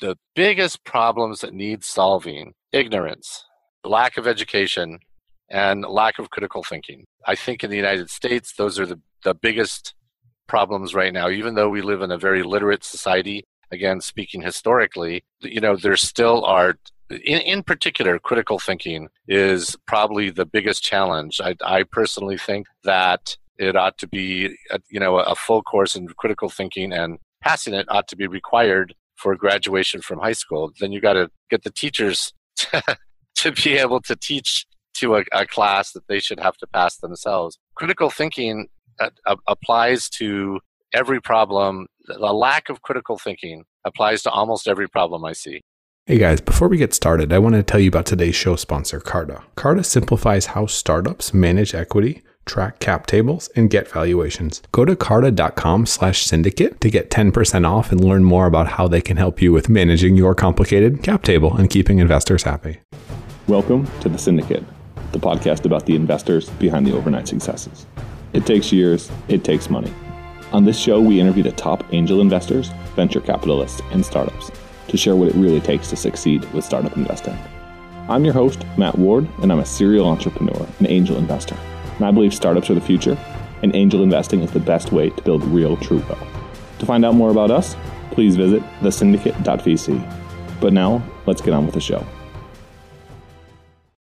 the biggest problems that need solving ignorance, lack of education, and lack of critical thinking. I think in the United States, those are the, the biggest problems right now, even though we live in a very literate society. Again, speaking historically, you know, there still are in, in particular, critical thinking is probably the biggest challenge. I, I personally think that it ought to be, a, you know, a full course in critical thinking, and passing it ought to be required for graduation from high school. Then you got to get the teachers to, to be able to teach to a, a, class that they should have to pass themselves. Critical thinking uh, applies to every problem. The lack of critical thinking applies to almost every problem I see. Hey guys, before we get started, I want to tell you about today's show sponsor, Carta. Carta simplifies how startups manage equity, track cap tables, and get valuations. Go to carta.com slash syndicate to get 10% off and learn more about how they can help you with managing your complicated cap table and keeping investors happy. Welcome to The Syndicate, the podcast about the investors behind the overnight successes. It takes years, it takes money. On this show, we interview the top angel investors, venture capitalists, and startups to share what it really takes to succeed with startup investing. I'm your host, Matt Ward, and I'm a serial entrepreneur and angel investor. And I believe startups are the future, and angel investing is the best way to build real true wealth. To find out more about us, please visit thesyndicate.vc. But now, let's get on with the show.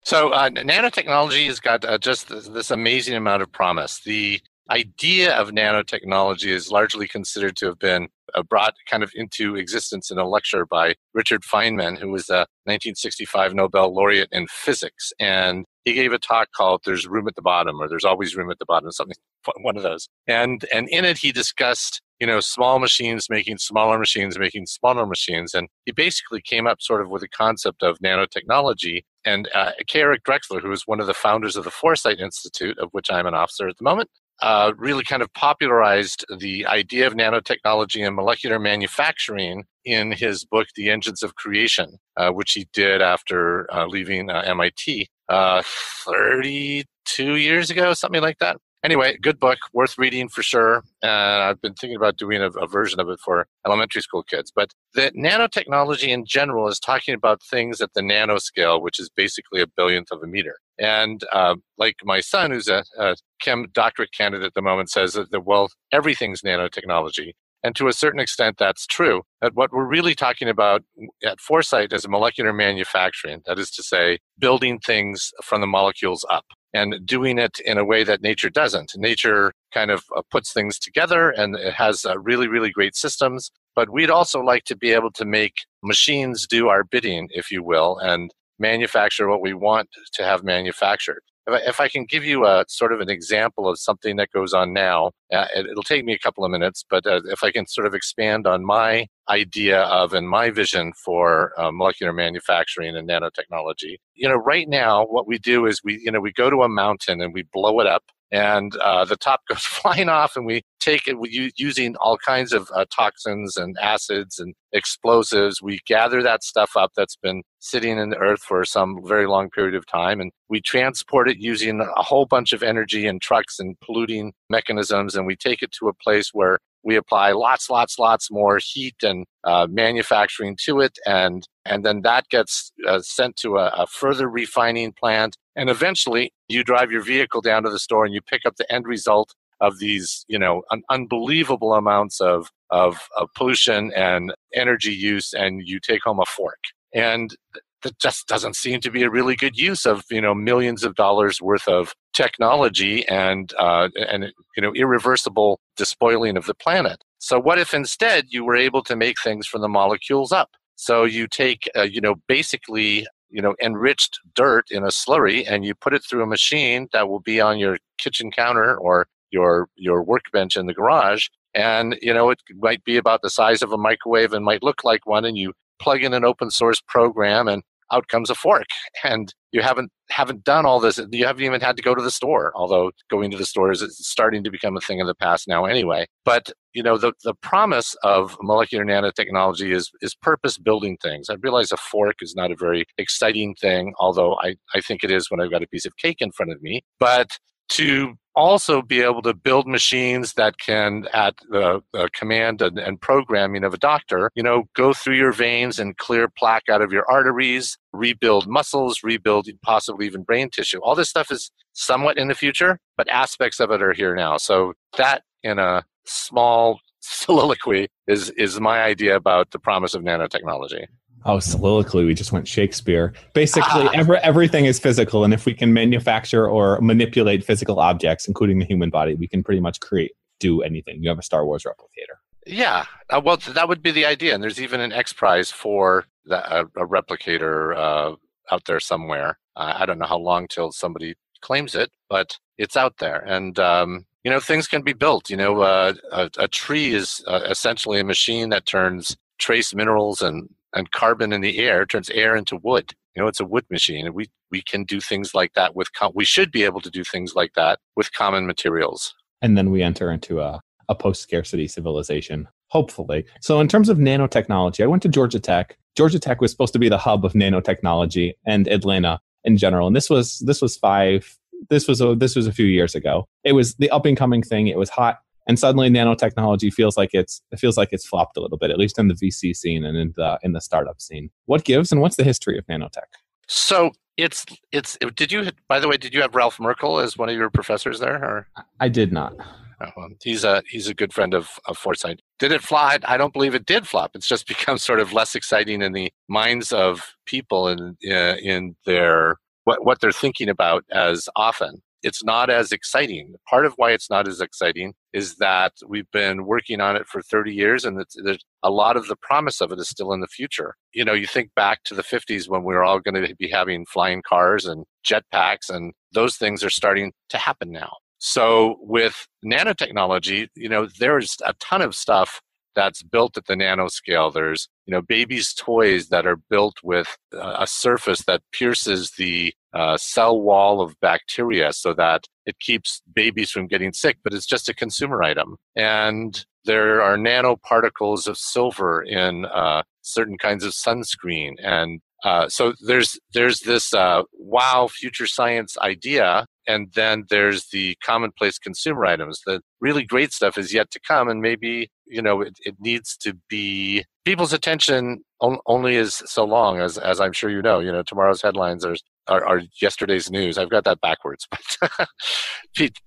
So, uh, nanotechnology has got uh, just this, amazing amount of promise. The idea of nanotechnology is largely considered to have been uh, brought kind of into existence in a lecture by Richard Feynman, who was a 1965 Nobel laureate in physics. And he gave a talk called "There's Room at the Bottom" or "There's Always Room at the Bottom," something one of those. And and in it, he discussed you know small machines making smaller machines making smaller machines, and he basically came up sort of with a concept of nanotechnology. And uh, K. Eric Drexler, who is one of the founders of the Foresight Institute, of which I'm an officer at the moment, uh, really kind of popularized the idea of nanotechnology and molecular manufacturing in his book, The Engines of Creation, uh, which he did after uh, leaving uh, MIT uh, 32 years ago, something like that anyway, good book, worth reading for sure. And I've been thinking about doing a, a, version of it for elementary school kids. But the nanotechnology in general is talking about things at the nanoscale, which is basically a billionth of a meter. And uh, like my son, who's a, a chem doctorate candidate at the moment, says that, well, everything's nanotechnology. And to a certain extent, that's true. But what we're really talking about at Foresight is molecular manufacturing. That is to say, building things from the molecules up and doing it in a way that nature doesn't. Nature kind of uh, puts things together and it has uh, really, really great systems. But we'd also like to be able to make machines do our bidding, if you will, and manufacture what we want to have manufactured. If I, if I can give you a sort of an example of something that goes on now, uh, it, will take me a couple of minutes, but uh, if I can sort of expand on my idea of and my vision for uh, molecular manufacturing and nanotechnology, you know, right now what we do is we, you know, we go to a mountain and we blow it up and uh, the top goes flying off and we take it using all kinds of uh, toxins and acids and explosives we gather that stuff up that's been sitting in the earth for some very long period of time and we transport it using a whole bunch of energy and trucks and polluting mechanisms and we take it to a place where we apply lots, lots, lots more heat and uh, manufacturing to it, and and then that gets uh, sent to a, a, further refining plant, and eventually you drive your vehicle down to the store and you pick up the end result of these, you know, un- unbelievable amounts of, of of pollution and energy use, and you take home a fork, and that just doesn't seem to be a really good use of you know millions of dollars worth of technology and uh, and you know irreversible despoiling of the planet. So what if instead you were able to make things from the molecules up? So you take uh, you know basically you know enriched dirt in a slurry and you put it through a machine that will be on your kitchen counter or your your workbench in the garage and you know it might be about the size of a microwave and might look like one and you plug in an open source program and out comes a fork and you haven't haven't done all this you haven't even had to go to the store although going to the store is starting to become a thing of the past now anyway. But you know the, the promise of molecular nanotechnology is is purpose building things. I realize a fork is not a very exciting thing although i, I think it is when i've got a piece of cake in front of me but to also be able to build machines that can, at the, the command and, and, programming of a doctor, you know, go through your veins and clear plaque out of your arteries, rebuild muscles, rebuild possibly even brain tissue. All this stuff is somewhat in the future, but aspects of it are here now. So that in a small soliloquy is is my idea about the promise of nanotechnology. Oh, soliloquy. We just went Shakespeare. Basically, ah. every, everything is physical. And if we can manufacture or manipulate physical objects, including the human body, we can pretty much create, do anything. You have a Star Wars replicator. Yeah. Uh, well, that would be the idea. And there's even an X Prize for the, a, a, replicator uh, out there somewhere. Uh, I don't know how long till somebody claims it, but it's out there. And, um, you know, things can be built. You know, uh, a, a, tree is uh, essentially a machine that turns trace minerals and and carbon in the air turns air into wood. You know, it's a wood machine. We we can do things like that with. Com- we should be able to do things like that with common materials. And then we enter into a a post scarcity civilization, hopefully. So, in terms of nanotechnology, I went to Georgia Tech. Georgia Tech was supposed to be the hub of nanotechnology and Atlanta in general. And this was this was five. This was a, this was a few years ago. It was the up and coming thing. It was hot and suddenly nanotechnology feels like it's it feels like it's flopped a little bit, at least in the VC scene and in the in the startup scene. What gives, and what's the history of nanotech? So it's it's. Did you by the way? Did you have Ralph Merkle as one of your professors there? Or I did not. Oh, he's a he's a good friend of, of Foresight. Did it fly? I don't believe it did flop. It's just become sort of less exciting in the minds of people in uh, in their what what they're thinking about as often it's not as exciting. Part of why it's not as exciting is that we've been working on it for 30 years and there's a lot of the promise of it is still in the future. You know, you think back to the 50s when we were all going to be having flying cars and jetpacks and those things are starting to happen now. So with nanotechnology, you know, there's a ton of stuff that's built at the nanoscale. There's, you know, babies' toys that are built with a surface that pierces the uh, cell wall of bacteria so that it keeps babies from getting sick, but it's just a consumer item. And there are nanoparticles of silver in uh, certain kinds of sunscreen and uh, so there's there's this uh, wow future science idea, and then there's the commonplace consumer items. The really great stuff is yet to come, and maybe you know it, it needs to be people's attention on, only is so long as as I'm sure you know. You know tomorrow's headlines are are, are yesterday's news. I've got that backwards, but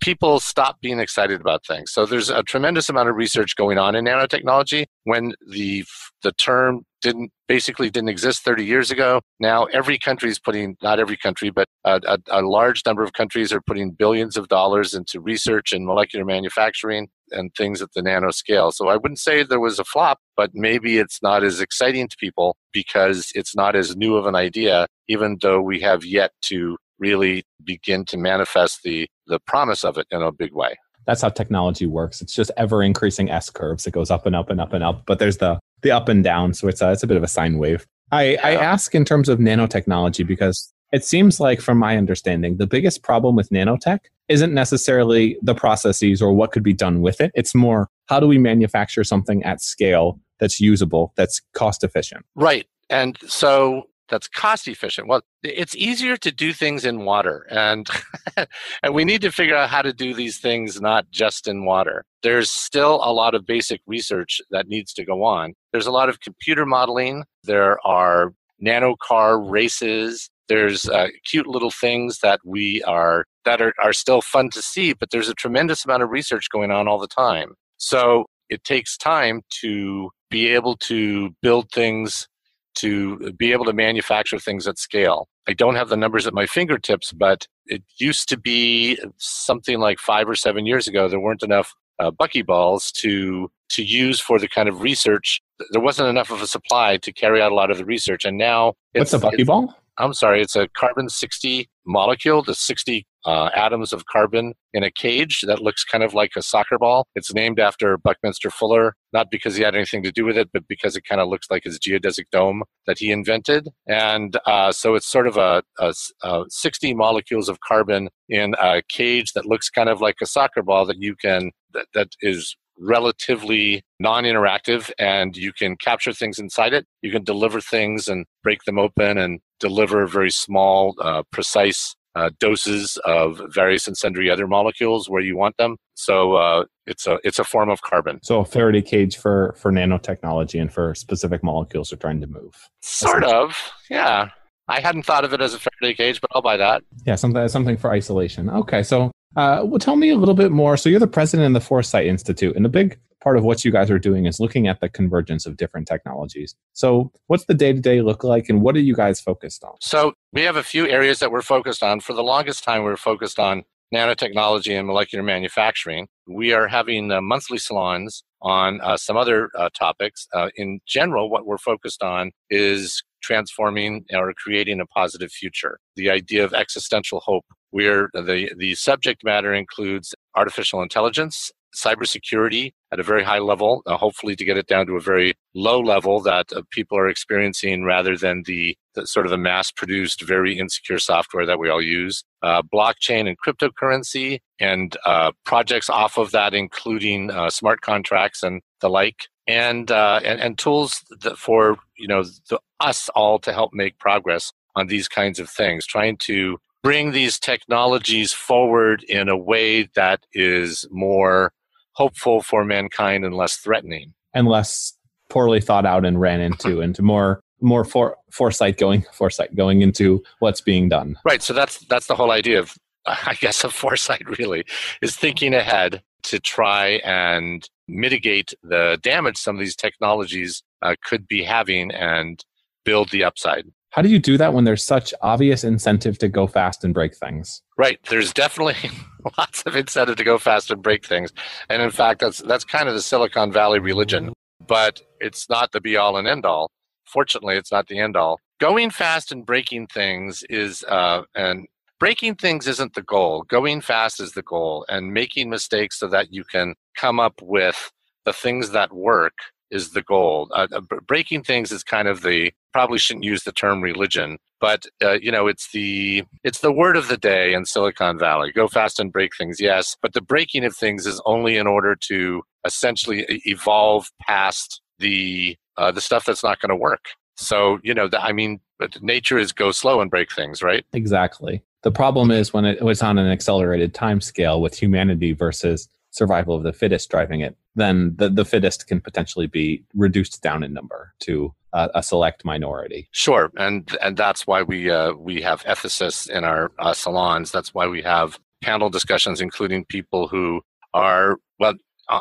people stop being excited about things. So there's a tremendous amount of research going on in nanotechnology. When the the term didn't basically didn't exist 30 years ago. Now every country is putting, not every country, but a, a, a, large number of countries are putting billions of dollars into research and molecular manufacturing and things at the nanoscale. So I wouldn't say there was a flop, but maybe it's not as exciting to people because it's not as new of an idea, even though we have yet to really begin to manifest the, the promise of it in a big way that's how technology works. It's just ever increasing S curves. It goes up and up and up and up. But there's the the up and down. So it's a, it's a bit of a sine wave. I, yeah. I ask in terms of nanotechnology because it seems like, from my understanding, the biggest problem with nanotech isn't necessarily the processes or what could be done with it. It's more how do we manufacture something at scale that's usable, that's cost efficient. Right. And so that's cost efficient. Well, it's easier to do things in water, and and we need to figure out how to do these things not just in water. There's still a lot of basic research that needs to go on. There's a lot of computer modeling. There are nano car races. There's uh, cute little things that we are that are, are still fun to see, but there's a tremendous amount of research going on all the time. So it takes time to be able to build things to be able to manufacture things at scale. I don't have the numbers at my fingertips, but it used to be something like five or seven years ago, there weren't enough uh, buckyballs to to use for the kind of research. There wasn't enough of a supply to carry out a lot of the research, and now what's a buckyball? I'm sorry, it's a carbon 60 molecule, the 60 uh, atoms of carbon in a cage that looks kind of like a soccer ball. It's named after Buckminster Fuller, not because he had anything to do with it, but because it kind of looks like his geodesic dome that he invented. And uh, so it's sort of a, a, a 60 molecules of carbon in a cage that looks kind of like a soccer ball that you can, that, that is relatively non-interactive and you can capture things inside it you can deliver things and break them open and deliver very small uh, precise uh, doses of various and sundry other molecules where you want them. So uh, it's a it's a form of carbon. So a Faraday cage for for nanotechnology and for specific molecules you're trying to move. Sort of, yeah. I hadn't thought of it as a Faraday cage, but I'll buy that. Yeah, something something for isolation. Okay, so uh, well, tell me a little bit more. So you're the president of the Foresight Institute, and a big part of what you guys are doing is looking at the convergence of different technologies. So what's the day to day look like, and what are you guys focused on? So we have a few areas that we're focused on. For the longest time, we were focused on nanotechnology and molecular manufacturing. We are having uh, monthly salons on uh, some other uh, topics. Uh, in general, what we're focused on is transforming or creating a positive future. The idea of existential hope where the, the subject matter includes artificial intelligence, cybersecurity at a very high level, uh, hopefully to get it down to a very low level that uh, people are experiencing rather than the, the, sort of the mass produced, very insecure software that we all use. Uh, blockchain and cryptocurrency and uh, projects off of that, including uh, smart contracts and the like. And, uh, and, and tools for you know the, us all to help make progress on these kinds of things, trying to bring these technologies forward in a way that is more hopeful for mankind and less threatening. And less poorly thought out and ran into into more more for, foresight going foresight going into what's being done. Right so that's that's the whole idea of i guess of foresight really is thinking ahead to try and mitigate the damage some of these technologies uh, could be having and build the upside how do you do that when there's such obvious incentive to go fast and break things? Right. There's definitely lots of incentive to go fast and break things. And in fact, that's that's kind of the Silicon Valley religion, but it's not the be all and end all. Fortunately, it's not the end all. Going fast and breaking things is uh, and breaking things isn't the goal. Going fast is the goal, and making mistakes so that you can come up with the things that work is the goal. Uh, uh breaking things is kind of the probably shouldn't use the term religion, but uh, you know it's the it's the word of the day in Silicon Valley. Go fast and break things, yes, but the breaking of things is only in order to essentially evolve past the uh, the stuff that's not going to work. So you know, the, I mean, nature is go slow and break things, right? Exactly. The problem is when it was on an accelerated time scale with humanity versus survival of the fittest driving it, then the, the fittest can potentially be reduced down in number to a, a select minority. Sure, and and that's why we uh, we have ethicists in our uh, salons. That's why we have panel discussions, including people who are well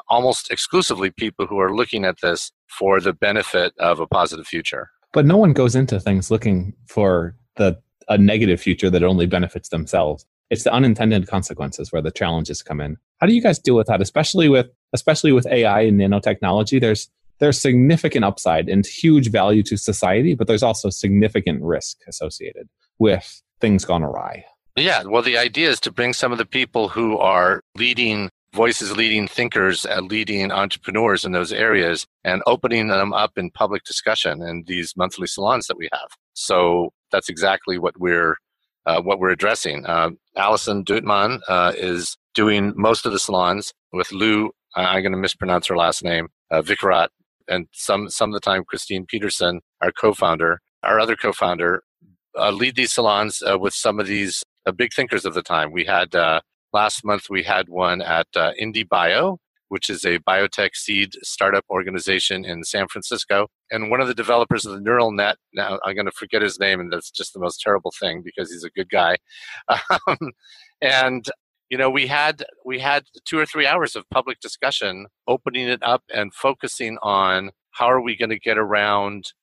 almost exclusively people who are looking at this for the benefit of a positive future. But no one goes into things looking for the a negative future that only benefits themselves it's the unintended consequences where the challenges come in how do you guys deal with that especially with especially with ai and nanotechnology there's there's significant upside and huge value to society but there's also significant risk associated with things gone awry yeah well the idea is to bring some of the people who are leading voices leading thinkers uh, leading entrepreneurs in those areas and opening them up in public discussion in these monthly salons that we have so that's exactly what we're uh, what we're addressing. Uh, Allison Duettmann uh, is doing most of the salons with Lou. I'm going to mispronounce her last name, uh, and some some of the time Christine Peterson, our co-founder, our other co-founder, uh, lead these salons uh, with some of these big thinkers of the time. We had last month we had one at IndieBio, which is a biotech seed startup organization in San Francisco. And one of the developers of the neural net, now I'm going to forget his name, and that's just the most terrible thing because he's a good guy. Um, and you know we had we had two or three hours of public discussion opening it up and focusing on how are we going to get around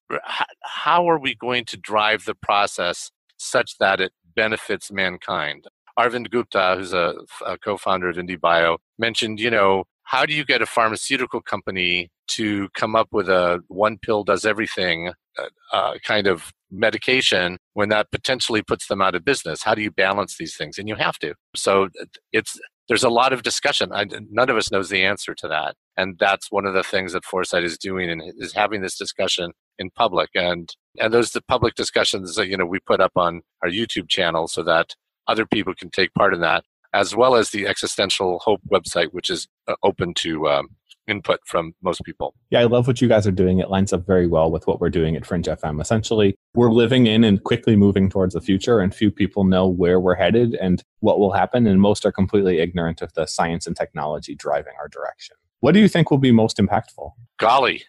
how are we going to drive the process such that it benefits mankind? Arvind gupta who's a, a co-founder of indiebio mentioned you know how do you get a pharmaceutical company to come up with a one pill does everything uh, uh, kind of medication when that potentially puts them out of business. How do you balance these things? And you have to. So it's there's a lot of discussion. I, none of us knows the answer to that. And that's one of the things that foresight is doing and is having this discussion in public. And and those the public discussions that you know we put up on our youtube channel so that other people can take part in that as well as the Existential Hope website, which is uh, open to um, input from most people. Yeah, I love what you guys are doing. It lines up very well with what we're doing at Fringe FM. Essentially, we're living in and quickly moving towards the future, and few people know where we're headed and what will happen, and most are completely ignorant of the science and technology driving our direction. What do you think will be most impactful? Golly,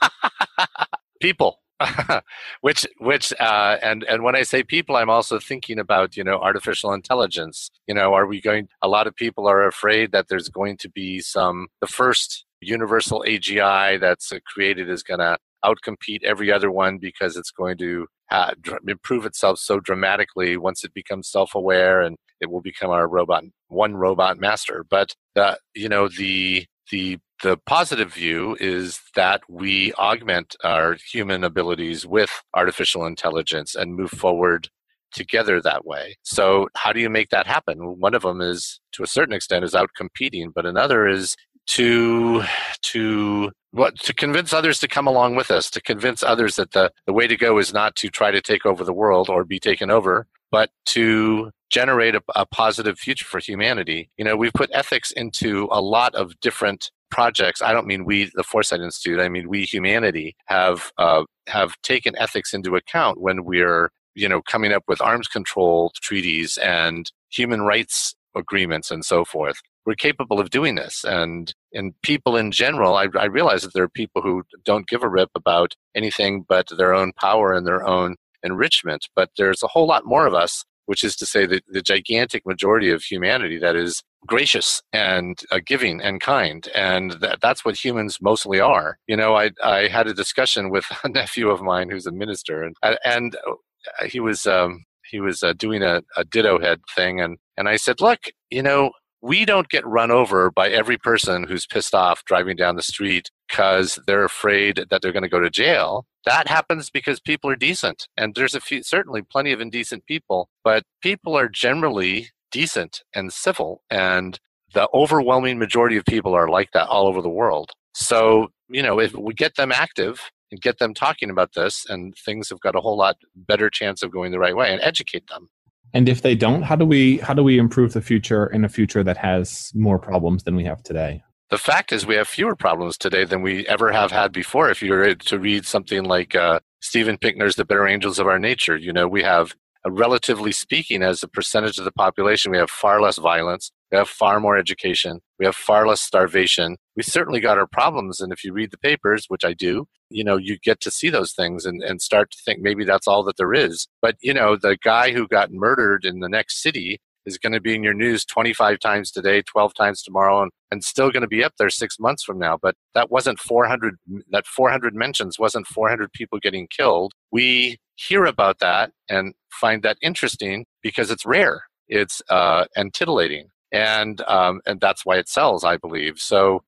people. which which uh, and and when I say people, I'm also thinking about you know artificial intelligence. You know, are we going? A lot of people are afraid that there's going to be some the first universal AGI that's uh, created is going to outcompete every other one because it's going to uh, improve itself so dramatically once it becomes self-aware and it will become our robot one robot master. But the you know the the the positive view is that we augment our human abilities with artificial intelligence and move forward together that way. So how do you make that happen? One of them is to a certain extent is out competing, but another is to to what to convince others to come along with us, to convince others that the, the way to go is not to try to take over the world or be taken over, but to generate a, a positive future for humanity. You know, we've put ethics into a lot of different projects. I don't mean we, the Foresight Institute. I mean we, humanity, have uh, have taken ethics into account when we're you know coming up with arms control treaties and human rights agreements and so forth. We're capable of doing this, and and people in general, I, I realize that there are people who don't give a rip about anything but their own power and their own enrichment. But there's a whole lot more of us which is to say that the gigantic majority of humanity that is gracious and uh, giving and kind and that, that's what humans mostly are. You know i i had a discussion with a nephew of mine who's a minister and and uh, he was um he was uh, doing a, a ditto head thing and and i said look you know we don't get run over by every person who's pissed off driving down the street because they're afraid that they're going to go to jail. That happens because people are decent. And there's a few, certainly plenty of indecent people, but people are generally decent and civil. And the overwhelming majority of people are like that all over the world. So, you know, if we get them active and get them talking about this, and things have got a whole lot better chance of going the right way and educate them. And if they don't, how do we how do we improve the future in a future that has more problems than we have today? The fact is, we have fewer problems today than we ever have had before. If you were to read something like uh, Steven Pinker's "The Better Angels of Our Nature," you know we have, relatively speaking, as a percentage of the population, we have far less violence, we have far more education. We have far less starvation. We certainly got our problems. And if you read the papers, which I do, you know, you get to see those things and, and start to think maybe that's all that there is. But, you know, the guy who got murdered in the next city is going to be in your news 25 times today, 12 times tomorrow, and, and still going to be up there six months from now. But that wasn't 400, that 400 mentions wasn't 400 people getting killed. We hear about that and find that interesting because it's rare. It's uh, and titillating and um, and that's why it sells, I believe. So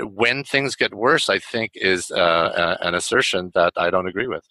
when things get worse, I think is uh, an assertion that I don't agree with.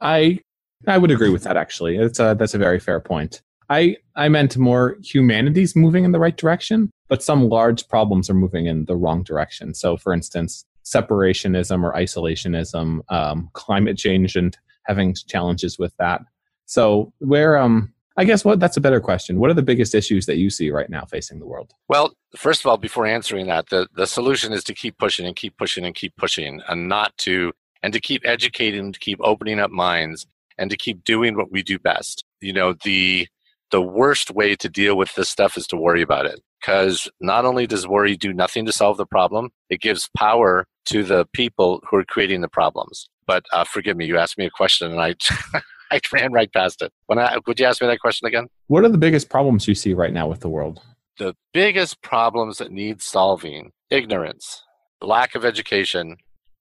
I I would agree with that. Actually, it's a, that's a very fair point. I I meant more humanity's moving in the right direction, but some large problems are moving in the wrong direction. So, for instance, separationism or isolationism, um, climate change, and having challenges with that. So, where um I guess what that's a better question. What are the biggest issues that you see right now facing the world? Well, first of all, before answering that, the, the solution is to keep pushing and keep pushing and keep pushing and not to and to keep educating, to keep opening up minds and to keep doing what we do best. You know, the the worst way to deal with this stuff is to worry about it. Because not only does worry do nothing to solve the problem, it gives power to the people who are creating the problems. But uh, forgive me, you asked me a question and I I ran right past it. When I, would you ask me that question again? What are the biggest problems you see right now with the world? The biggest problems that need solving ignorance, lack of education,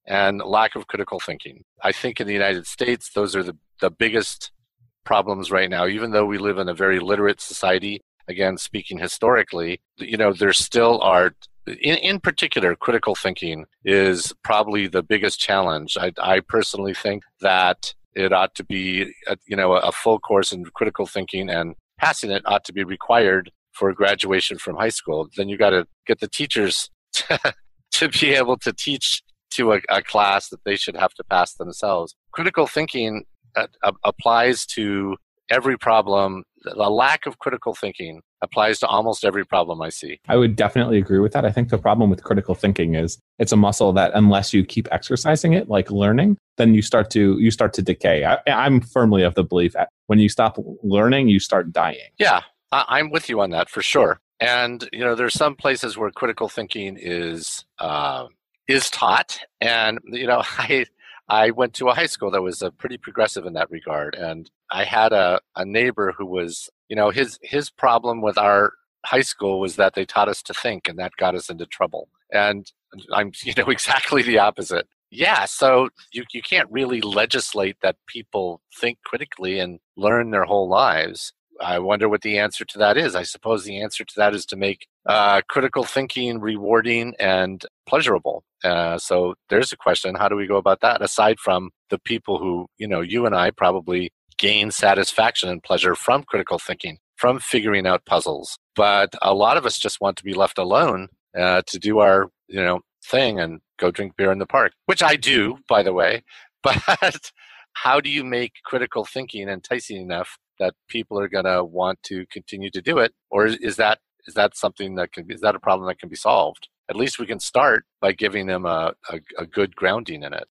and lack of critical thinking. I think in the United States, those are the, the biggest problems right now, even though we live in a very literate society. Again, speaking historically, you know, there still are in, in particular, critical thinking is probably the biggest challenge. I, I personally think that it ought to be a, you know a full course in critical thinking and passing it ought to be required for graduation from high school then you got to get the teachers to, to be able to teach to a, a, class that they should have to pass themselves critical thinking uh, applies to every problem. The lack of critical thinking applies to almost every problem I see. I would definitely agree with that. I think the problem with critical thinking is it's a muscle that unless you keep exercising it, like learning, then you start to you start to decay. I, I'm firmly of the belief that when you stop learning, you start dying. Yeah, I'm with you on that for sure. And you know, there's some places where critical thinking is uh, is taught, and you know, I I went to a high school that was uh, pretty progressive in that regard, and I had a, a neighbor who was, you know, his his problem with our high school was that they taught us to think, and that got us into trouble. And I'm, you know, exactly the opposite. Yeah, so you you can't really legislate that people think critically and learn their whole lives. I wonder what the answer to that is. I suppose the answer to that is to make uh, critical thinking rewarding and pleasurable. Uh, so there's a question: How do we go about that? Aside from the people who, you know, you and I probably gain satisfaction and pleasure from critical thinking, from figuring out puzzles, but a lot of us just want to be left alone uh, to do our, you know, thing and go drink beer in the park, which I do, by the way. But how do you make critical thinking enticing enough that people are going to want to continue to do it or is that is that something that can be is that a problem that can be solved? At least we can start by giving them a, a, a good grounding in it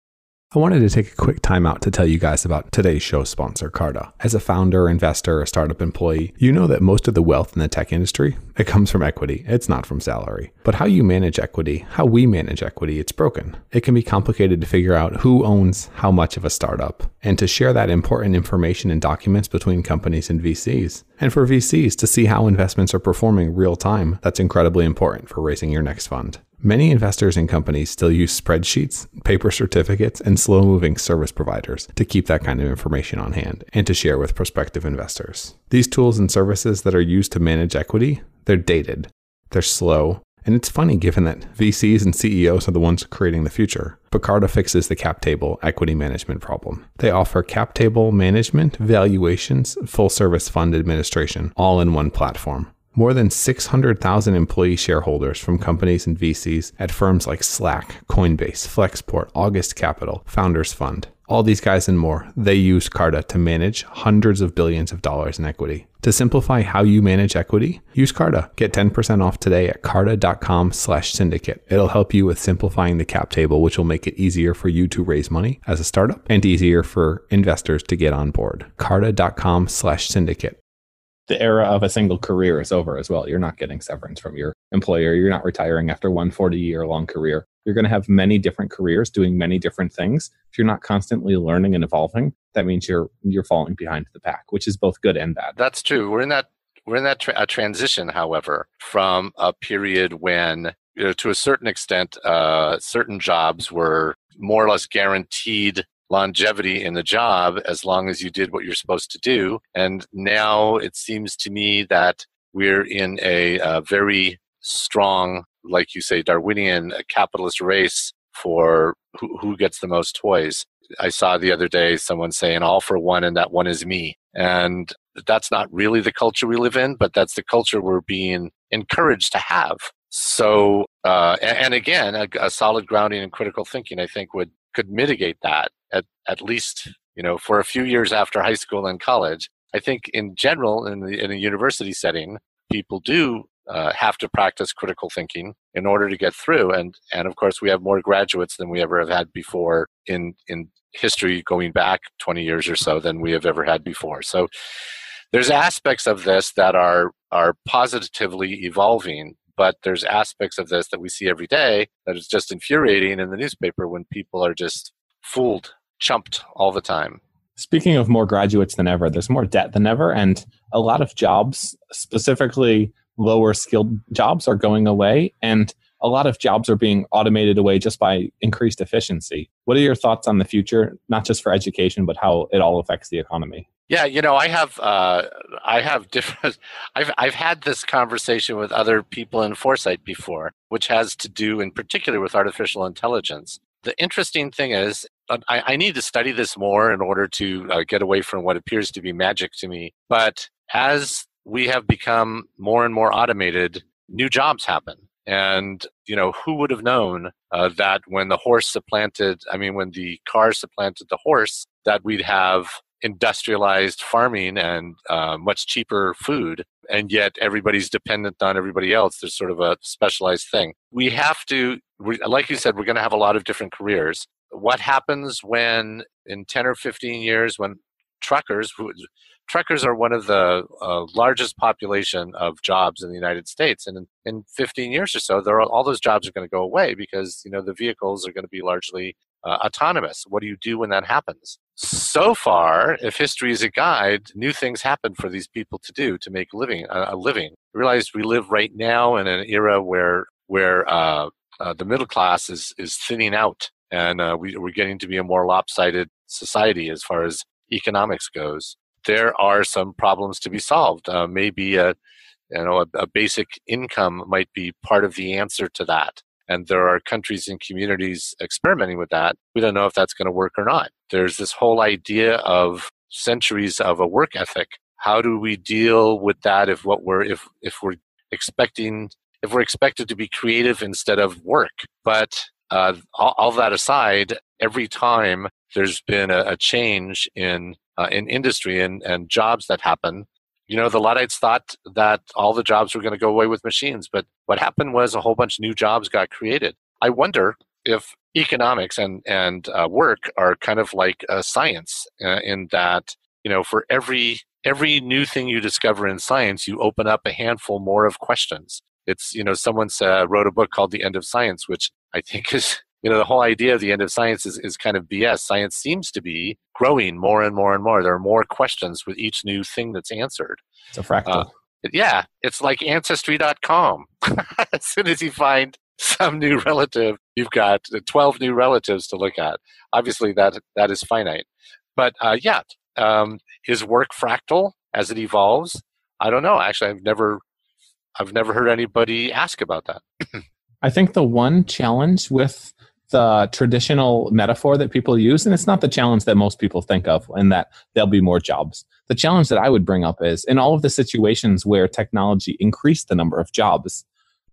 I wanted to take a quick time out to tell you guys about today's show sponsor, Carta. As a founder, investor, or startup employee, you know that most of the wealth in the tech industry, it comes from equity. It's not from salary. But how you manage equity, how we manage equity, it's broken. It can be complicated to figure out who owns how much of a startup and to share that important information and documents between companies and VCs. And for VCs to see how investments are performing real time, that's incredibly important for raising your next fund. Many investors and companies still use spreadsheets, paper certificates, and slow moving service providers to keep that kind of information on hand and to share with prospective investors. These tools and services that are used to manage equity, they're dated, they're slow, and it's funny given that VCs and CEOs are the ones creating the future. Picarda fixes the cap table equity management problem. They offer cap table management, valuations, full service fund administration, all in one platform. More than 600,000 employee shareholders from companies and VCs at firms like Slack, Coinbase, Flexport, August Capital, Founders Fund. All these guys and more, they use Carta to manage hundreds of billions of dollars in equity. To simplify how you manage equity, use Carta. Get 10% off today at carta.com slash syndicate. It'll help you with simplifying the cap table, which will make it easier for you to raise money as a startup and easier for investors to get on board. carta.com slash syndicate the era of a single career is over as well. You're not getting severance from your employer. You're not retiring after one 40 year long career. You're going to have many different careers doing many different things. If you're not constantly learning and evolving, that means you're you're falling behind the pack, which is both good and bad. That's true. We're in that we're in that tra- a transition, however, from a period when you know, to a certain extent, uh, certain jobs were more or less guaranteed longevity in the job as long as you did what you're supposed to do. And now it seems to me that we're in a, a very strong, like you say, Darwinian capitalist race for who, who gets the most toys. I saw the other day someone saying all for one and that one is me. And that's not really the culture we live in, but that's the culture we're being encouraged to have. So, uh, and, and, again, a, a, solid grounding in critical thinking, I think, would could mitigate that at, at least you know for a few years after high school and college. I think in general in, the, in a university setting people do uh, have to practice critical thinking in order to get through. And and of course we have more graduates than we ever have had before in in history going back 20 years or so than we have ever had before. So there's aspects of this that are are positively evolving but there's aspects of this that we see every day that is just infuriating in the newspaper when people are just fooled chumped all the time. Speaking of more graduates than ever, there's more debt than ever, and a lot of jobs, specifically lower skilled jobs, are going away, and a lot of jobs are being automated away just by increased efficiency. What are your thoughts on the future, not just for education, but how it all affects the economy? Yeah, you know, I have uh, I have different. I've I've had this conversation with other people in Foresight before, which has to do in particular with artificial intelligence. The interesting thing is, uh, I, I need to study this more in order to uh, get away from what appears to be magic to me. But as we have become more and more automated, new jobs happen. And, you know, who would have known uh, that when the horse supplanted, I mean, when the car supplanted the horse, that we'd have industrialized farming and uh, much cheaper food, and yet everybody's dependent on everybody else. There's sort of a specialized thing. We have to, like you said, we're going to have a lot of different careers. What happens when, in 10 or 15 years, when truckers, truckers are one of the uh, largest population of jobs in the United States, and in, in 15 years or so, there are, all those jobs are going to go away because you know the vehicles are going to be largely uh, autonomous. What do you do when that happens? So far, if history is a guide, new things happen for these people to do to make living a living. I Realize we live right now in an era where where uh, uh, the middle class is is thinning out, and uh, we, we're getting to be a more lopsided society as far as economics goes. There are some problems to be solved. Uh, maybe a you know a, a basic income might be part of the answer to that and there are countries and communities experimenting with that. We don't know if that's going to work or not. There's this whole idea of centuries of a work ethic. How do we deal with that if what we're if if we're expecting if we're expected to be creative instead of work? But uh, all, all, that aside, every time there's been a, a change in uh, in industry and, and jobs that happen, you know, the Luddites thought that all the jobs were going to go away with machines, but what happened was a whole bunch of new jobs got created. I wonder if economics and and uh, work are kind of like a science uh, in that you know for every every new thing you discover in science, you open up a handful more of questions. It's you know someone uh, wrote a book called The End of Science, which I think is you know the whole idea of the end of science is, is kind of bs science seems to be growing more and more and more. There are more questions with each new thing that's answered. It's a fractal. Uh, yeah it's like ancestry.com as soon as you find some new relative you've got 12 new relatives to look at. Obviously that that is finite. But uh, yeah um, is work fractal as it evolves? I don't know. Actually i've never i've never heard anybody ask about that. I think the one challenge with the traditional metaphor that people use, and it's not the challenge that most people think of, and that there'll be more jobs. The challenge that I would bring up is in all of the situations where technology increased the number of jobs,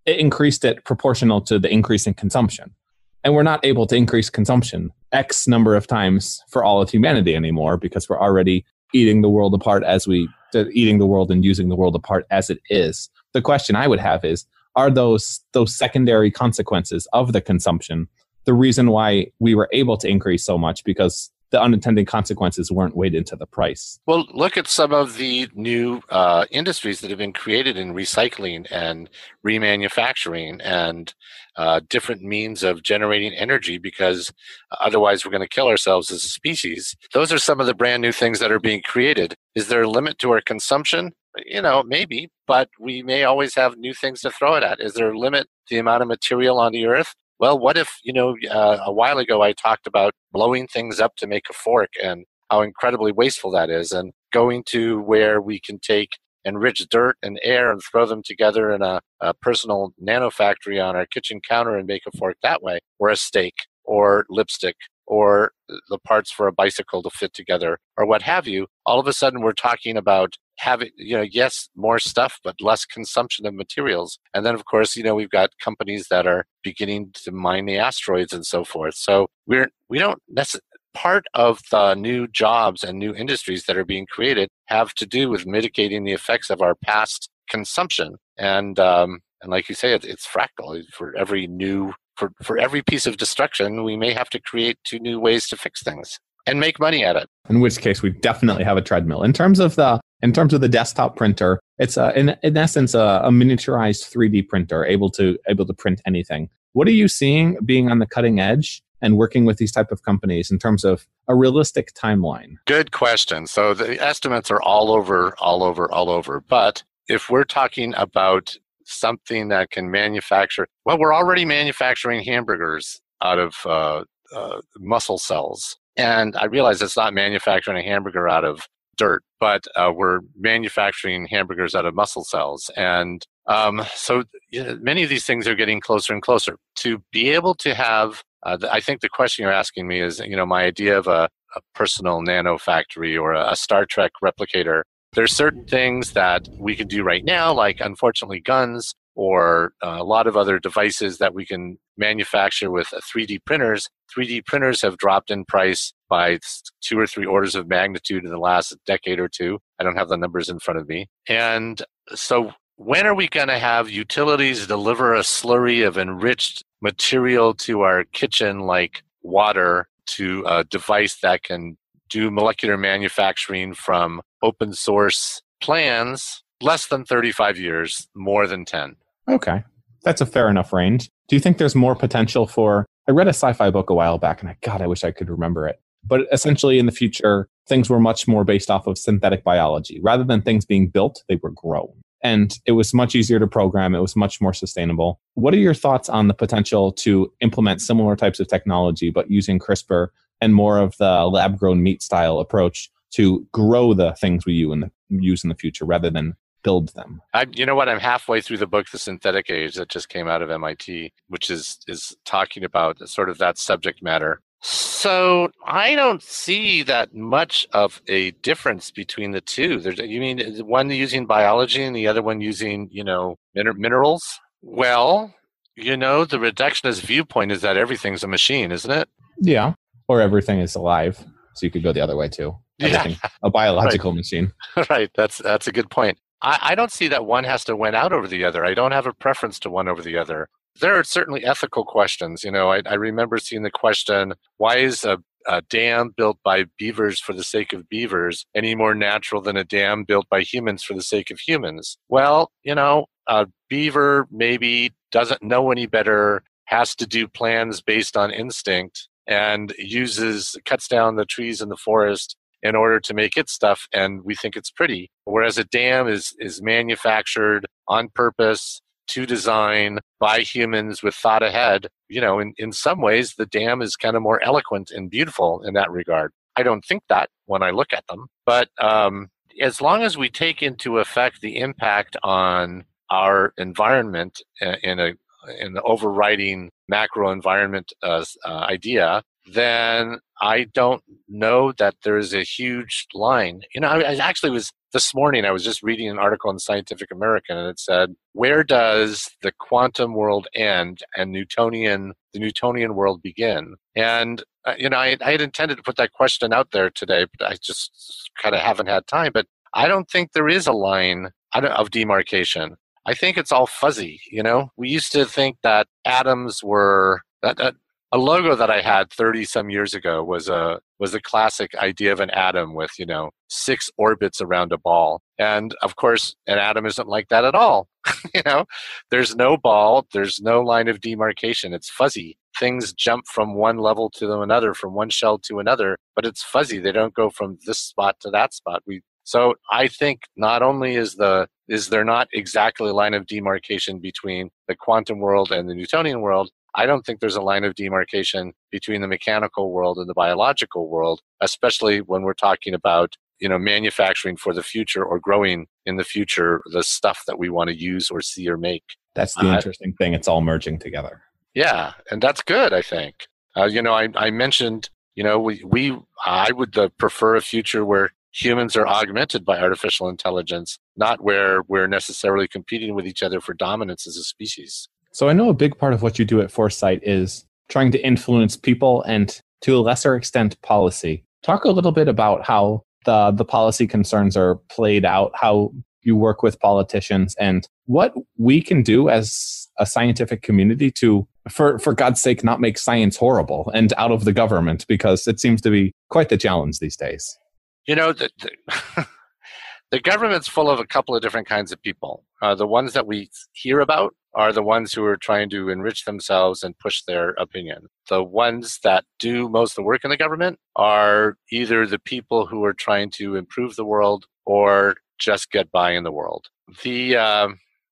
it increased it proportional to the increase in consumption. And we're not able to increase consumption X number of times for all of humanity anymore because we're already eating the world apart as we eating the world and using the world apart as it is. The question I would have is are those those secondary consequences of the consumption the reason why we were able to increase so much because the unintended consequences weren't weighed into the price. Well, look at some of the new uh, industries that have been created in recycling and remanufacturing and uh, different means of generating energy because otherwise we're going to kill ourselves as a species. Those are some of the brand new things that are being created. Is there a limit to our consumption? You know, maybe, but we may always have new things to throw it at. Is there a limit to the amount of material on the earth? Well, what if, you know, uh, a while ago I talked about blowing things up to make a fork and how incredibly wasteful that is, and going to where we can take enriched dirt and air and throw them together in a, a personal nano factory on our kitchen counter and make a fork that way, or a steak, or lipstick, or the parts for a bicycle to fit together, or what have you. All of a sudden, we're talking about having, you know, yes, more stuff, but less consumption of materials. And then, of course, you know, we've got companies that are beginning to mine the asteroids and so forth. So we're, we don't necessarily, part of the new jobs and new industries that are being created have to do with mitigating the effects of our past consumption. And, um, and like you say, it, it's fractal. For every new, for, for every piece of destruction, we may have to create two new ways to fix things and make money at it. In which case, we definitely have a treadmill. In terms of the in terms of the desktop printer, it's a, in, in essence a, a miniaturized 3D printer able to able to print anything. What are you seeing being on the cutting edge and working with these type of companies in terms of a realistic timeline? Good question. So the estimates are all over, all over, all over. But if we're talking about something that can manufacture, well, we're already manufacturing hamburgers out of uh, uh, muscle cells. And I realize it's not manufacturing a hamburger out of dirt, but uh, we're manufacturing hamburgers out of muscle cells. And um, so you know, many of these things are getting closer and closer. To be able to have, uh, I think the question you're asking me is, you know, my idea of a, a personal nano factory or a, a Star Trek replicator. There's certain things that we can do right now, like unfortunately guns or uh, a lot of other devices that we can manufacture with 3D uh, printers. 3D printers have dropped in price by two or three orders of magnitude in the last decade or two. I don't have the numbers in front of me. And so, when are we going to have utilities deliver a slurry of enriched material to our kitchen like water to a device that can do molecular manufacturing from open source plans? Less than 35 years, more than 10. Okay. That's a fair enough range. Do you think there's more potential for I read a sci-fi book a while back, and I God, I wish I could remember it. But essentially, in the future, things were much more based off of synthetic biology rather than things being built; they were grown, and it was much easier to program. It was much more sustainable. What are your thoughts on the potential to implement similar types of technology, but using CRISPR and more of the lab-grown meat style approach to grow the things we use in the, use in the future rather than build them. I, you know what? I'm halfway through the book, The Synthetic Age, that just came out of MIT, which is is talking about sort of that subject matter. So I don't see that much of a difference between the two. There's, you mean one using biology and the other one using, you know, minerals? Well, you know, the reductionist viewpoint is that everything's a machine, isn't it? Yeah, or everything is alive. So you could go the other way too. Everything, yeah. a biological right. machine. right. That's that's a good point. I, I don't see that one has to win out over the other. I don't have a preference to one over the other. There are certainly ethical questions. You know, I, I remember seeing the question why is a, a dam built by beavers for the sake of beavers any more natural than a dam built by humans for the sake of humans? Well, you know, a beaver maybe doesn't know any better, has to do plans based on instinct, and uses cuts down the trees in the forest in order to make its stuff and we think it's pretty. Whereas a dam is is manufactured on purpose to design by humans with thought ahead you know in, in some ways the dam is kind of more eloquent and beautiful in that regard. I don't think that when i look at them but um, as long as we take into effect the impact on our environment uh, in a in the overriding macro environment uh, uh, idea then I don't know that there is a huge line. You know, I, I, actually was this morning, I was just reading an article in Scientific American and it said, Where does the quantum world end and Newtonian, the Newtonian world begin? And, uh, you know, I, I had intended to put that question out there today, but I just kind of haven't had time. But I don't think there is a line of demarcation. I think it's all fuzzy. You know, we used to think that atoms were that, that a logo that I had 30 some years ago was a was a classic idea of an atom with, you know, six orbits around a ball. And of course, an atom isn't like that at all. you know, there's no ball, there's no line of demarcation. It's fuzzy. Things jump from one level to another, from one shell to another, but it's fuzzy. They don't go from this spot to that spot. We so I think not only is the is there not exactly a line of demarcation between the quantum world and the Newtonian world, I don't think there's a line of demarcation between the mechanical world and the biological world, especially when we're talking about you know manufacturing for the future or growing in the future the stuff that we want to use or see or make. That's the uh, interesting thing. It's all merging together. Yeah, and that's good. I think. Uh, you know, I, I mentioned you know we we I would uh, prefer a future where humans are augmented by artificial intelligence, not where we're necessarily competing with each other for dominance as a species. So I know a big part of what you do at Foresight is trying to influence people and to a lesser extent policy. Talk a little bit about how the the policy concerns are played out, how you work with politicians and what we can do as a scientific community to for for God's sake not make science horrible and out of the government because it seems to be quite the challenge these days. You know, the, the, the government's full of a couple of different kinds of people. Uh, the ones that we hear about are the ones who are trying to enrich themselves and push their opinion. The ones that do most of the work in the government are either the people who are trying to improve the world or just get by in the world. The uh,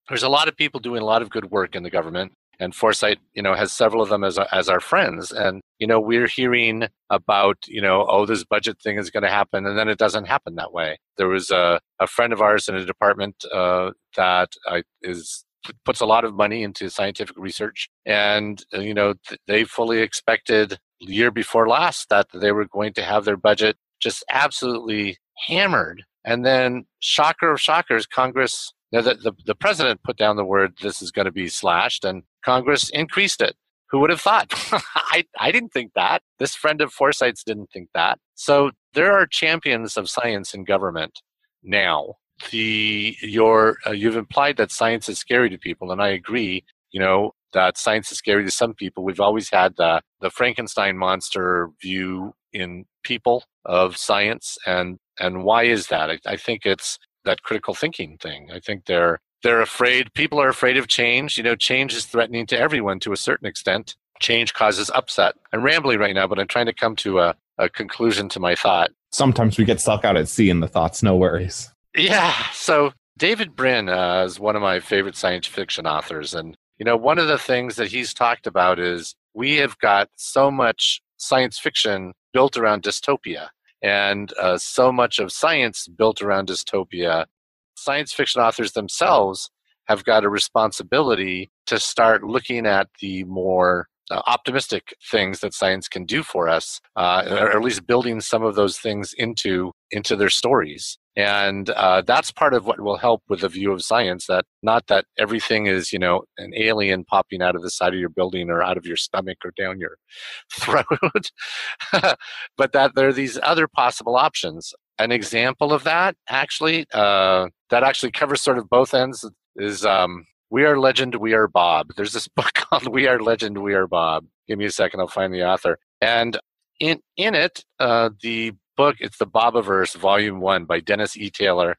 there's a lot of people doing a lot of good work in the government, and Foresight, you know, has several of them as as our friends. And you know, we're hearing about, you know, oh, this budget thing is going to happen, and then it doesn't happen that way. There was a a friend of ours in a department uh, that is puts a lot of money into scientific research and uh, you know they fully expected year before last that they were going to have their budget just absolutely hammered and then shocker of shockers congress know, the, the, the president put down the word this is going to be slashed and congress increased it who would have thought? I, I didn't think that. This friend of Foresight's didn't think that. So there are champions of science in government now. The your uh, you've implied that science is scary to people, and I agree. You know that science is scary to some people. We've always had the the Frankenstein monster view in people of science, and and why is that? I, I think it's that critical thinking thing. I think they're they're afraid. People are afraid of change. You know, change is threatening to everyone to a certain extent. Change causes upset. I'm rambling right now, but I'm trying to come to a, a conclusion to my thought. Sometimes we get stuck out at sea in the thoughts. No worries. Yeah. So David Brin uh, is one of my favorite science fiction authors, and you know, one of the things that he's talked about is we have got so much science fiction built around dystopia and uh, so much of science built around dystopia science fiction authors themselves have got a responsibility to start looking at the more uh, optimistic things that science can do for us, uh, or at least building some of those things into into their stories. And uh, that's part of what will help with the view of science. That not that everything is you know an alien popping out of the side of your building or out of your stomach or down your throat, but that there are these other possible options. An example of that actually uh, that actually covers sort of both ends is um, we are legion we are bob. There's this book called we are legion we are bob. Give me a second i'll find the author. And in in it uh, the book it's the bobiverse volume one by dennis e. Taylor.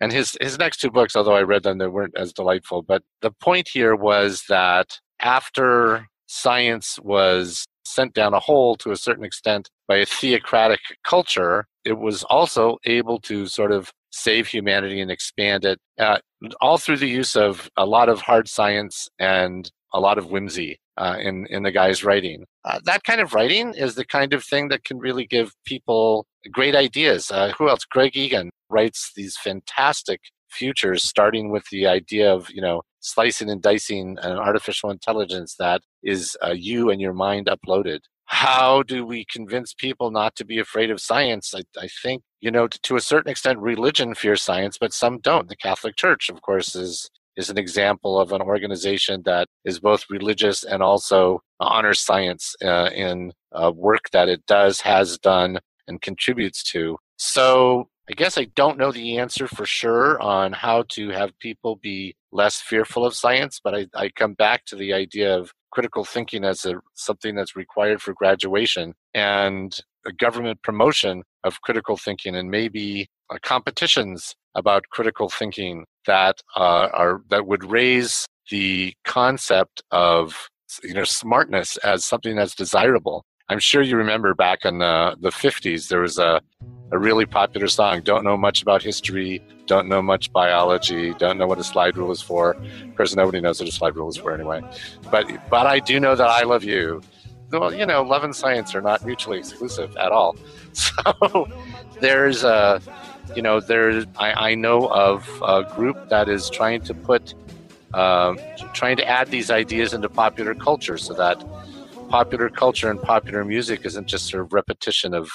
And his his next two books although i read them they weren't as delightful. But the point here was that after science was sent down a hole to a certain extent by a theocratic culture, it was also able to sort of save humanity and expand it, uh, all through the use of a lot of hard science and a lot of whimsy uh, in in the guy's writing. Uh, that kind of writing is the kind of thing that can really give people great ideas. Uh, who else? Greg Egan writes these fantastic futures, starting with the idea of you know slicing and dicing an artificial intelligence that is uh, you and your mind uploaded. How do we convince people not to be afraid of science? I, I think, you know, to, to a certain extent, religion fears science, but some don't. The Catholic Church, of course, is is an example of an organization that is both religious and also honors science uh, in uh, work that it does, has done, and contributes to. So I guess I don't know the answer for sure on how to have people be less fearful of science, but I, I come back to the idea of critical thinking as a, something that's required for graduation and a government promotion of critical thinking and maybe uh, competitions about critical thinking that uh, are that would raise the concept of you know smartness as something that's desirable. I'm sure you remember back in the, the 50s there was a a really popular song. Don't know much about history, don't know much biology, don't know what a slide rule is for. Of course, nobody knows what a slide rule is for anyway. But but I do know that I love you. Well, you know, love and science are not mutually exclusive at all. So there's a, you know, there's I, I know of a group that is trying to put, uh, trying to add these ideas into popular culture so that popular culture and popular music isn't just sort of repetition of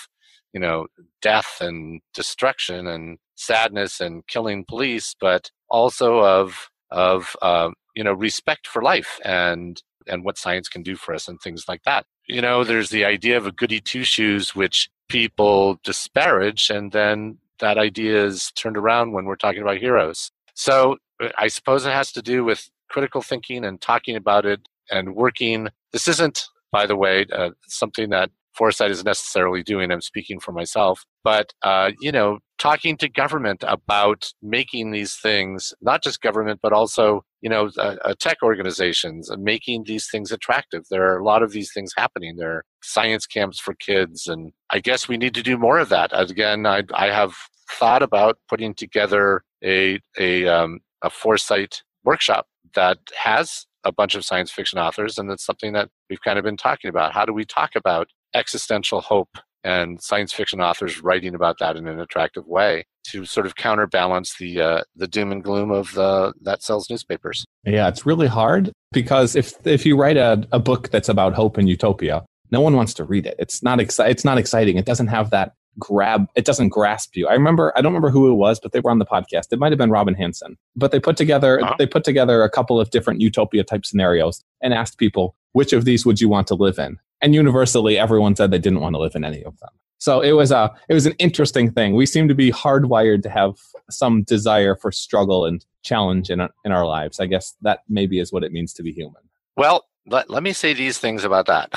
you know death and destruction and sadness and killing police, but also of of uh, you know respect for life and and what science can do for us and things like that. You know, there's the idea of a goody two shoes, which people disparage, and then that idea is turned around when we're talking about heroes. So I suppose it has to do with critical thinking and talking about it and working. This isn't, by the way, uh, something that Foresight is necessarily doing. I'm speaking for myself, but uh, you know, talking to government about making these things, not just government, but also you know, uh, uh, tech organizations, making these things attractive. There are a lot of these things happening. There are science camps for kids, and I guess we need to do more of that. Again, I, I have thought about putting together a a um, a foresight workshop that has a bunch of science fiction authors, and it's something that we've kind of been talking about. How do we talk about existential hope and science fiction authors writing about that in an attractive way to sort of counterbalance the uh, the doom and gloom of the that sells newspapers. Yeah, it's really hard because if if you write a, a book that's about hope and utopia, no one wants to read it. It's not exci- it's not exciting. It doesn't have that grab, it doesn't grasp you. I remember, I don't remember who it was, but they were on the podcast. It might have been Robin Hanson, but they put together, uh-huh. they put together a couple of different utopia type scenarios and asked people, which of these would you want to live in? And universally, everyone said they didn't want to live in any of them. So it was a, it was an interesting thing. We seem to be hardwired to have some desire for struggle and challenge in, in our lives. I guess that maybe is what it means to be human. Well, let, let me say these things about that.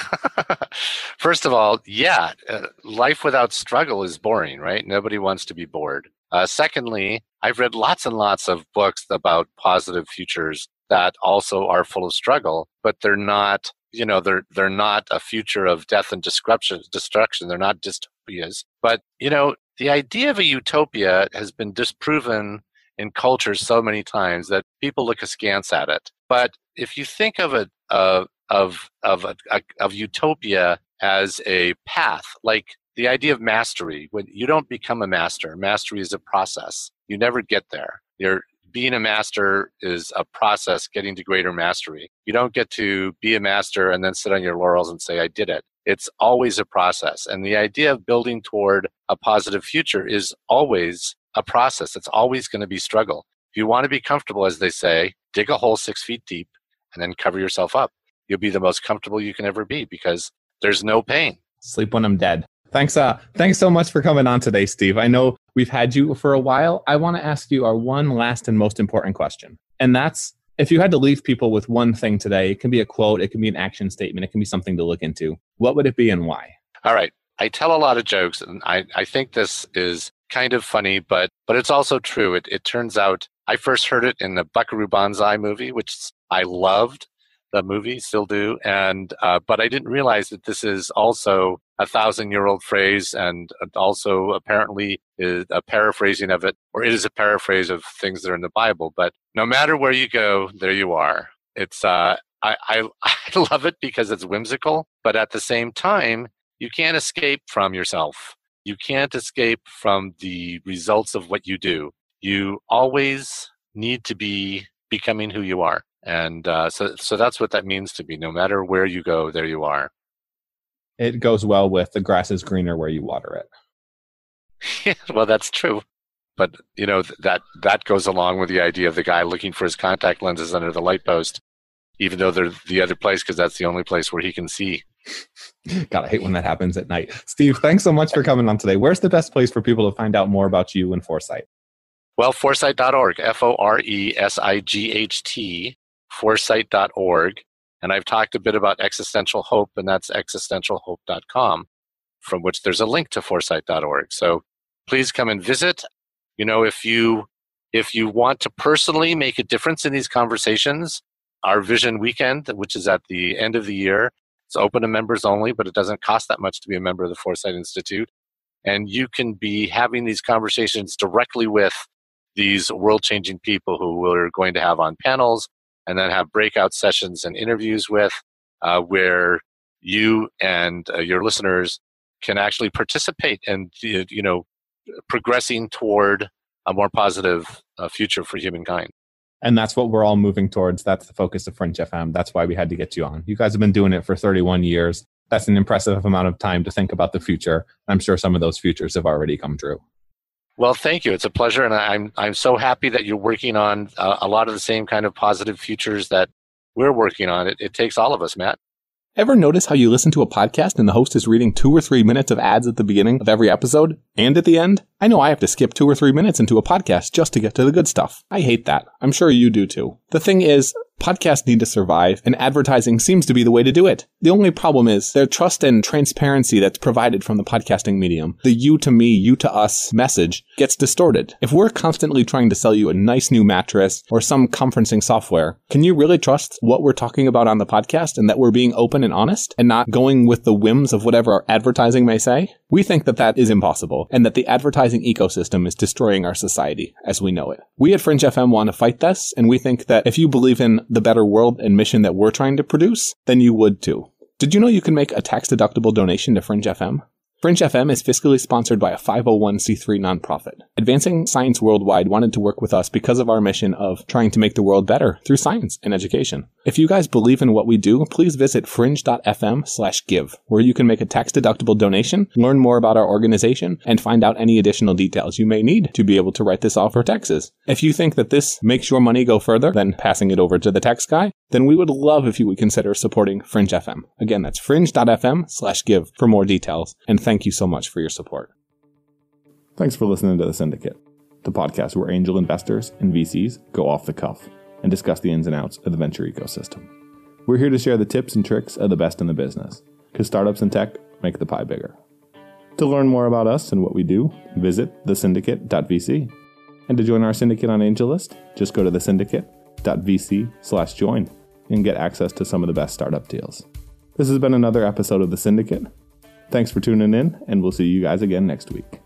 First of all, yeah, uh, life without struggle is boring, right? Nobody wants to be bored. Uh, secondly, I've read lots and lots of books about positive futures that also are full of struggle, but they're not, you know, they're they're not a future of death and destruction. Destruction. They're not dystopias. But you know, the idea of a utopia has been disproven in cultures so many times that people look askance at it. But if you think of it uh, of of a, a, of utopia as a path, like the idea of mastery, when you don't become a master, mastery is a process. You never get there. You're being a master is a process getting to greater mastery. You don't get to be a master and then sit on your laurels and say, I did it. It's always a process. And the idea of building toward a positive future is always a process. It's always going to be struggle. If you want to be comfortable, as they say, dig a hole six feet deep and then cover yourself up. You'll be the most comfortable you can ever be because there's no pain. Sleep when I'm dead. Thanks, uh, thanks so much for coming on today, Steve. I know we've had you for a while. I want to ask you our one last and most important question. And that's if you had to leave people with one thing today, it can be a quote, it can be an action statement, it can be something to look into. What would it be and why? All right. I tell a lot of jokes, and I, I think this is kind of funny, but but it's also true. It it turns out I first heard it in the Buckaroo Banzai movie, which I loved the movie, still do, and uh, but I didn't realize that this is also a thousand year old phrase, and also apparently is a paraphrasing of it, or it is a paraphrase of things that are in the Bible. But no matter where you go, there you are. It's uh, I, I I love it because it's whimsical, but at the same time, you can't escape from yourself. You can't escape from the results of what you do. You always need to be becoming who you are. And uh, so, so that's what that means to me. No matter where you go, there you are. It goes well with the grass is greener where you water it. well, that's true. But you know that that goes along with the idea of the guy looking for his contact lenses under the light post, even though they're the other place because that's the only place where he can see. God, I hate when that happens at night. Steve, thanks so much for coming on today. Where's the best place for people to find out more about you and Foresight? Well, foresight.org, F O R E S I G H T, foresight.org. And I've talked a bit about existential hope, and that's existentialhope.com, from which there's a link to foresight.org. So please come and visit. You know, if you if you want to personally make a difference in these conversations, our Vision Weekend, which is at the end of the year, it's open to members only, but it doesn't cost that much to be a member of the Foresight Institute. And you can be having these conversations directly with these world changing people who we're going to have on panels and then have breakout sessions and interviews with uh, where you and uh, your listeners can actually participate in you know progressing toward a more positive uh, future for humankind. And that's what we're all moving towards. That's the focus of fringe fm that's why we had to get you on. You guys have been doing it for 31 years. That's an impressive amount of time to think about the future. I'm sure some of those futures have already come true well, thank you. It's a pleasure, and I'm I'm so happy that you're working on uh, a lot of the same kind of positive futures that we're working on. It, it takes all of us, Matt. Ever notice how you listen to a podcast and the host is reading two or three minutes of ads at the beginning of every episode and at the end? I know I have to skip two or three minutes into a podcast just to get to the good stuff. I hate that. I'm sure you do too. The thing is, Podcasts need to survive, and advertising seems to be the way to do it. The only problem is their trust and transparency that's provided from the podcasting medium. The you to me, you to us message gets distorted. If we're constantly trying to sell you a nice new mattress or some conferencing software, can you really trust what we're talking about on the podcast and that we're being open and honest and not going with the whims of whatever our advertising may say? We think that that is impossible and that the advertising ecosystem is destroying our society as we know it. We at Fringe FM want to fight this, and we think that if you believe in the better world and mission that we're trying to produce, then you would too. Did you know you can make a tax deductible donation to Fringe FM? Fringe FM is fiscally sponsored by a 501c3 nonprofit. Advancing Science Worldwide wanted to work with us because of our mission of trying to make the world better through science and education. If you guys believe in what we do, please visit fringe.fm slash give, where you can make a tax deductible donation, learn more about our organization, and find out any additional details you may need to be able to write this off for taxes. If you think that this makes your money go further than passing it over to the tax guy, then we would love if you would consider supporting Fringe FM. Again, that's fringe.fm slash give for more details. And thank you so much for your support. Thanks for listening to The Syndicate, the podcast where angel investors and VCs go off the cuff and discuss the ins and outs of the venture ecosystem. We're here to share the tips and tricks of the best in the business, because startups and tech make the pie bigger. To learn more about us and what we do, visit thesyndicate.vc. And to join our syndicate on AngelList, just go to thesyndicate.vc slash join and get access to some of the best startup deals. This has been another episode of The Syndicate. Thanks for tuning in, and we'll see you guys again next week.